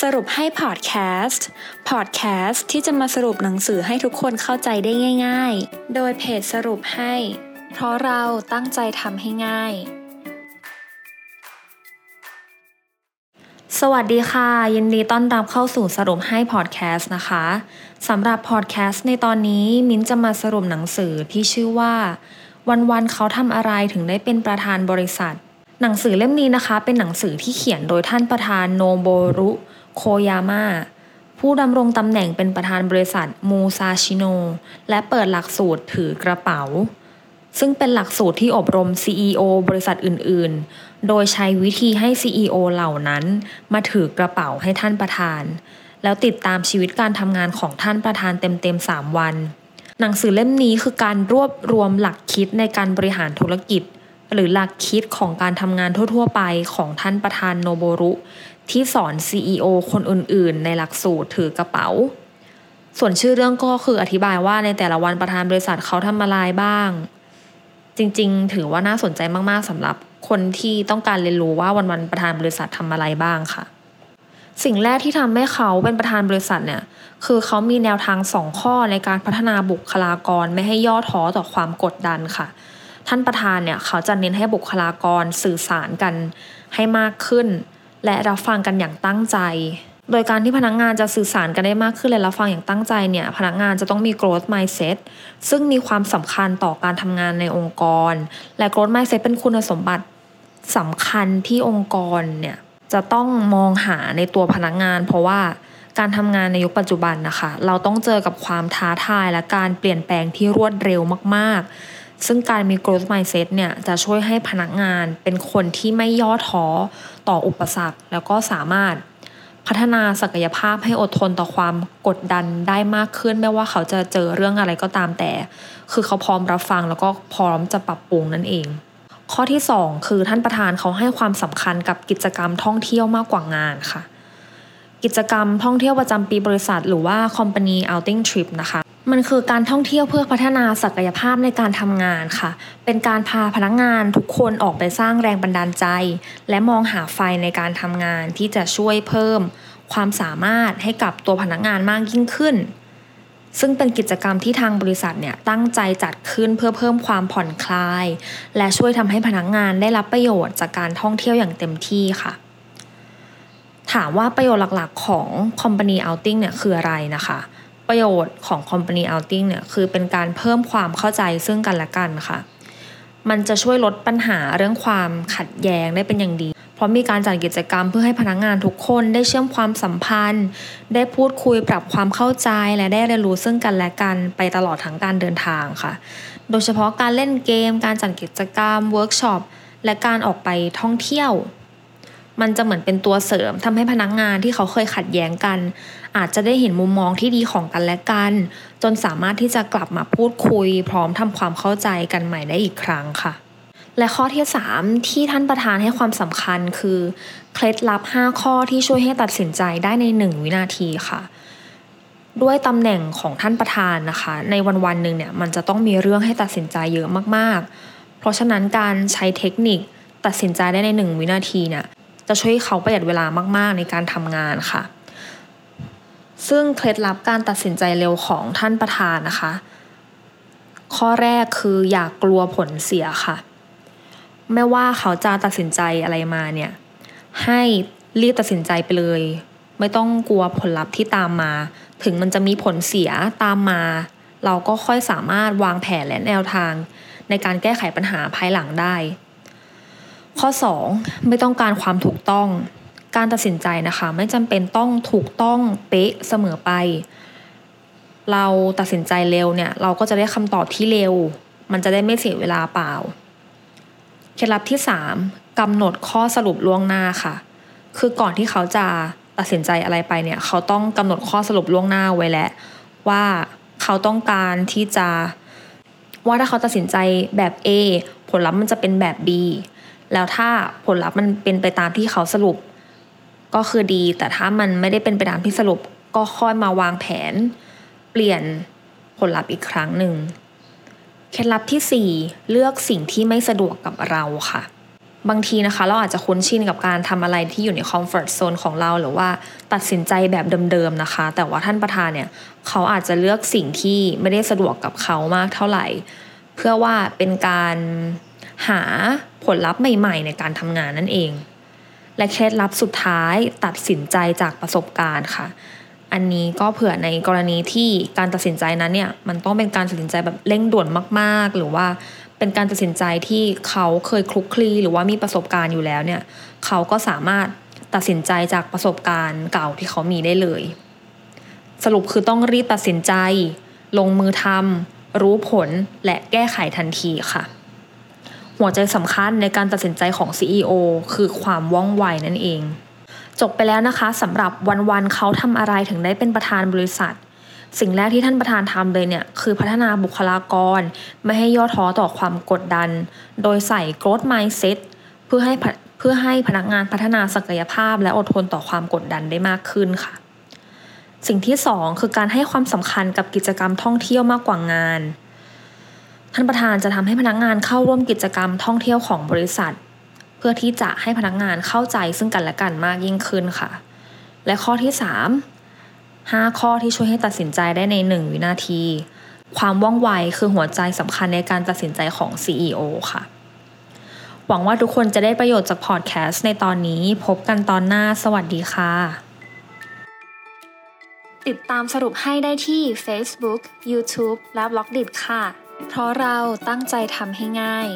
สรุปให้พอดแคสต์ พอดแคสต์ที่จะมาสรุปหนังสือให้ทุกคนเข้าใจได้ง่าย ๆ โดยเพจสรุปให้ เพราะเราตั้งใจทำให้ง่าย สวัสดีค่ะ ยินดีต้อนรับเข้าสู่สรุปให้พอดแคสต์นะคะสำหรับพอดแคสต์ในตอนนี้มิ้นจะมาสรุปหนังสือที่ชื่อว่า วันๆเขาทำอะไรถึงได้เป็นประธานบริษัทหนังสือเล่มนี้นะคะ เป็นหนังสือที่เขียนโดยท่านประธานโนโบรุ โคยาม่าผู้ดำรงตำแหน่งเป็นประธานบริษัทมูซาชิโน และเปิดหลักสูตรถือกระเป๋า ซึ่งเป็นหลักสูตรที่อบรม CEO บริษัทอื่น ๆ โดยใช้วิธีให้ CEO เหล่านั้น มาถือกระเป๋าให้ท่านประธาน แล้วติดตามชีวิตการทำงานของท่านประธานเต็ม ๆ 3 วัน หนังสือเล่มนี้คือการรวบรวมหลักคิดในการบริหารธุรกิจ หรือหลักคิดของการทำงานทั่ว ๆ ไปของท่านประธานโนโบรุ ที่สอน CEO คนอื่น ๆ ในหลักสูตรถือกระเป๋า ส่วนชื่อเรื่องก็คืออธิบายว่าในแต่ละวันประธานบริษัทเขาทำอะไรบ้าง จริง ๆ ถือว่าน่าสนใจมาก ๆสำหรับคนที่ต้องการเรียนรู้ว่าวัน ๆ ประธานบริษัททำอะไรบ้างค่ะ สิ่งแรกที่ทำให้เขาเป็นประธานบริษัทเนี่ยคือเขามีแนวทางสองข้อในการพัฒนาบุคลากรไม่ให้ย่อท้อต่อความกดดันค่ะ ท่านประธานเนี่ยเขาจะเน้นให้บุคลากรสื่อสารกันให้มากขึ้น และรับฟังกันอย่างตั้งใจ โดยการที่พนักงานจะสื่อสารกันได้มากขึ้นและรับฟังอย่างตั้งใจเนี่ยพนักงานจะต้องมี growth mindset ซึ่งมีความสำคัญต่อการทำงานในองค์กร และ growth mindset เป็นคุณสมบัติสำคัญที่องค์กรเนี่ยจะต้องมองหาในตัวพนักงาน เพราะว่าการทำงานในยุคปัจจุบันนะคะ เราต้องเจอกับความท้าทายและการเปลี่ยนแปลงที่รวดเร็วมากๆ ซึ่งการมี growth mindset เนี่ยจะช่วยให้พนักงานเป็นคนที่ไม่ย่อท้อต่ออุปสรรค แล้วก็สามารถพัฒนาศักยภาพให้อดทนต่อความกดดันได้มากขึ้น ไม่ว่าเขาจะเจอเรื่องอะไรก็ตามแต่ คือเขาพร้อมรับฟังแล้วก็พร้อมจะปรับปรุงนั่นเอง ข้อที่ 2 คือท่านประธานเขาให้ความสำคัญกับกิจกรรมท่องเที่ยวมากกว่างานค่ะ กิจกรรมท่องเที่ยวประจำปีบริษัท หรือว่า company outing trip นะคะ มันคือการท่องเที่ยวเพื่อพัฒนาศักยภาพในการทำงานค่ะ เป็นการพาพนักงานทุกคนออกไปสร้างแรงบันดาลใจ และมองหาไฟในการทำงานที่จะช่วยเพิ่ม ความสามารถให้กับตัวพนักงานมากยิ่งขึ้น ซึ่งเป็นกิจกรรมที่ทางบริษัทเนี่ยตั้งใจจัดขึ้นเพื่อเพิ่มความผ่อนคลาย และช่วยทำให้พนักงานได้รับประโยชน์จากการท่องเที่ยวอย่างเต็มที่ค่ะ ถามว่าประโยชน์หลักๆ ของ Company Outing เนี่ยคืออะไรนะคะ ประโยชน์ของ Company Outing เนี่ยคือเป็นการเพิ่มความเข้าใจซึ่งกันและกันค่ะ มันจะช่วยลดปัญหาเรื่องความขัดแย้งได้เป็นอย่างดี เพราะมีการจัดกิจกรรมเพื่อให้พนักงานทุกคนได้เชื่อมความสัมพันธ์ ได้พูดคุยปรับความเข้าใจและได้เรียนรู้ซึ่งกันและกันไปตลอดทั้งการเดินทางค่ะ โดยเฉพาะการเล่นเกม การจัดกิจกรรมเวิร์กช็อปและการออกไปท่องเที่ยว มันจะเหมือนเป็นตัวเสริมทำให้พนักงานที่เขาเคยขัดแย้งกัน อาจจะได้เห็นมุมมองที่ดีของกันและกัน จนสามารถที่จะกลับมาพูดคุย พร้อมทำความเข้าใจกันใหม่ได้อีกครั้งค่ะ และข้อที่ 3 ที่ท่านประธานให้ความสำคัญคือเคล็ดลับ 5 ข้อที่ช่วยให้ตัดสินใจได้ใน 1 วินาทีค่ะด้วยตำแหน่งของท่านประธานนะคะ ในวันวันหนึ่งเนี่ยมันจะต้องมีเรื่องให้ตัดสินใจเยอะมากๆ เพราะฉะนั้นการใช้เทคนิคตัดสินใจได้ใน 1 วินาทีเนี่ย จะช่วยเขาประหยัดเวลามาก ๆ ในการทำงานค่ะ ซึ่งเคล็ดลับการตัดสินใจเร็วของท่านประธานนะคะ ข้อแรกคืออย่ากกลัวผลเสียค่ะ ไม่ว่าเขาจะตัดสินใจอะไรมาเนี่ย ให้รีบตัดสินใจไปเลย ไม่ต้องกลัวผลลัพธ์ที่ตามมา ถึงมันจะมีผลเสียตามมา เราก็ค่อยสามารถวางแผนและแนวทาง ในการแก้ไขปัญหาภายหลังได้ ข้อ 2 ไม่ต้องการความถูกต้อง การตัดสินใจนะคะ ไม่จำเป็นต้องถูกต้องเป๊ะเสมอไป เราตัดสินใจเร็วเนี่ย เราก็จะได้คำตอบที่เร็ว มันจะได้ไม่เสียเวลาเปล่า เคล็ดลับที่ 3กำหนดข้อสรุปล่วงหน้าค่ะ คือก่อนที่เขาจะตัดสินใจอะไรไปเนี่ย เขาต้องกำหนดข้อสรุปล่วงหน้าไว้แล้วว่าเขาต้องการที่จะว่าถ้าเขาตัดสินใจแบบ A ผลลัพธ์มันจะเป็นแบบ B แล้วถ้าผลลัพธ์มันเป็นไปตามที่เขาสรุป ก็คือดี แต่ถ้ามันไม่ได้เป็นไปตามที่สรุป ก็ค่อยมาวางแผน เปลี่ยนผลลัพธ์อีกครั้งหนึ่งเคล็ดลับที่ 4 เลือกสิ่งที่ไม่สะดวกกับเราค่ะ บางทีนะคะ เราอาจจะคุ้นชินกับการทำอะไรที่อยู่ในคอมฟอร์ทโซนของเราหรือว่าตัดสินใจแบบเดิมๆนะคะ แต่ว่าท่านประธานเนี่ย เขาอาจจะเลือกสิ่งที่ไม่ได้สะดวกกับเขามากเท่าไหร่ เพื่อว่าเป็นการ หาผลลัพธ์ใหม่ ๆ ในการทำงานนั่นเอง และเคล็ดลับสุดท้ายตัดสินใจจากประสบการณ์ค่ะ อันนี้ก็เผื่อในกรณีที่การตัดสินใจนั้นเนี่ยมันต้องเป็นการตัดสินใจแบบเร่งด่วนมากๆ หรือว่าเป็นการตัดสินใจที่เขาเคยคลุกคลีหรือว่ามีประสบการณ์อยู่แล้วเนี่ยเขาก็สามารถตัดสินใจจากประสบการณ์เก่าที่เขามีได้เลย สรุปคือต้องรีบตัดสินใจ ลงมือทำรู้ผลและแก้ไขทันทีค่ะ หัวใจสำคัญในการตัดสินใจของ CEO คือความว่องไวนั่นเอง จบไปแล้วนะคะสำหรับวันๆเขาทำอะไรถึงได้เป็นประธานบริษัท สิ่งแรกที่ท่านประธานทำเลยเนี่ยคือพัฒนาบุคลากร ไม่ให้ย่อท้อต่อความกดดัน โดยใส่ growth mindset เพื่อให้เพื่อให้พนักงานพัฒนาศักยภาพ และอดทนต่อความกดดันได้มากขึ้นค่ะ สิ่งที่สองคือการให้ความสำคัญกับกิจกรรมท่องเที่ยวมากกว่างาน ท่านประธานจะทำให้พนักงานเข้าร่วมกิจกรรมท่องเที่ยวของบริษัท เพื่อที่จะให้พนักงานเข้าใจซึ่งกันและกันมากยิ่งขึ้นค่ะ และข้อที่ 3 5 ข้อที่ช่วยให้ตัดสินใจได้ใน 1 วินาที ความว่องไวคือหัวใจสำคัญในการตัดสินใจของ CEO ค่ะ หวังว่าทุกคนจะได้ประโยชน์จากพอดแคสต์ในตอนนี้พบกันตอนหน้าสวัสดีค่ะ ติดตามสรุปให้ได้ที่ Facebook, YouTube และ b ล็อกดิค่ะ เพราะเราตั้งใจทำให้ง่าย